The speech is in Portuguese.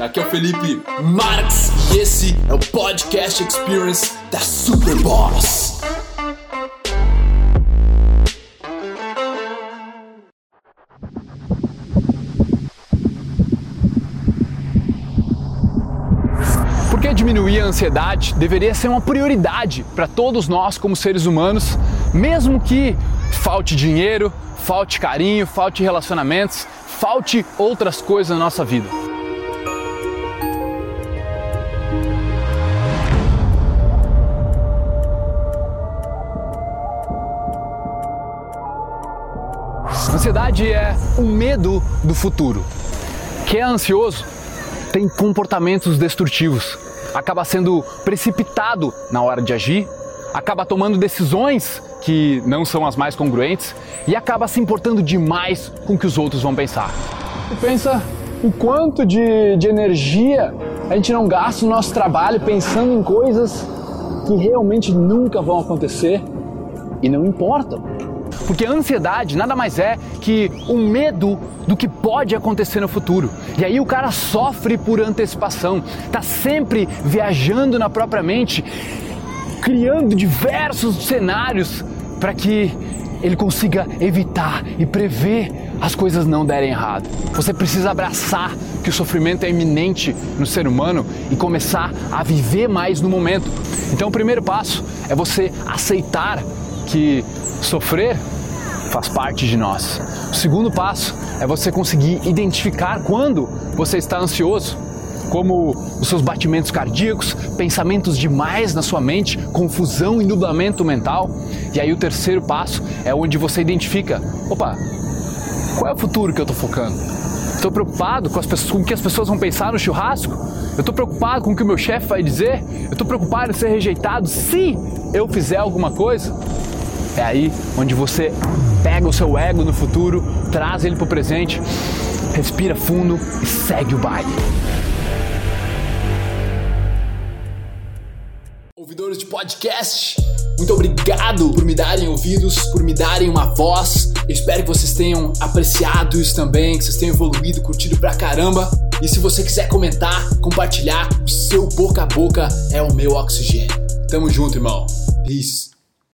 Aqui é o Felipe Marx e esse é o Podcast Experience da Superboss. Porque diminuir a ansiedade deveria ser uma prioridade para todos nós como seres humanos, mesmo que falte dinheiro, falte carinho, falte relacionamentos, falte outras coisas na nossa vida. Ansiedade é o medo do futuro. Quem é ansioso tem comportamentos destrutivos, acaba sendo precipitado na hora de agir, acaba tomando decisões que não são as mais congruentes e acaba se importando demais com o que os outros vão pensar. E pensa o quanto de, de energia a gente não gasta no nosso trabalho pensando em coisas que realmente nunca vão acontecer e não importam. Porque a ansiedade nada mais é que o um medo do que pode acontecer no futuro. E aí o cara sofre por antecipação, tá sempre viajando na própria mente, criando diversos cenários para que ele consiga evitar e prever as coisas não derem errado. Você precisa abraçar que o sofrimento é iminente no ser humano e começar a viver mais no momento. Então, o primeiro passo é você aceitar que sofrer faz parte de nós. O segundo passo é você conseguir identificar quando você está ansioso, como os seus batimentos cardíacos, pensamentos demais na sua mente, confusão e nublamento mental. E aí o terceiro passo é onde você identifica, opa, qual é o futuro que eu estou focando? Estou preocupado com, as pessoas, com o que as pessoas vão pensar no churrasco? Eu estou preocupado com o que o meu chefe vai dizer? Eu estou preocupado em ser rejeitado se eu fizer alguma coisa? É aí onde você pega o seu ego no futuro, traz ele para o presente, respira fundo e segue o baile. Ouvidores de podcast, muito obrigado por me darem ouvidos, por me darem uma voz. Eu espero que vocês tenham apreciado isso também, que vocês tenham evoluído, curtido pra caramba. E se você quiser comentar, compartilhar, o seu boca a boca é o meu oxigênio. Tamo junto, irmão. Peace.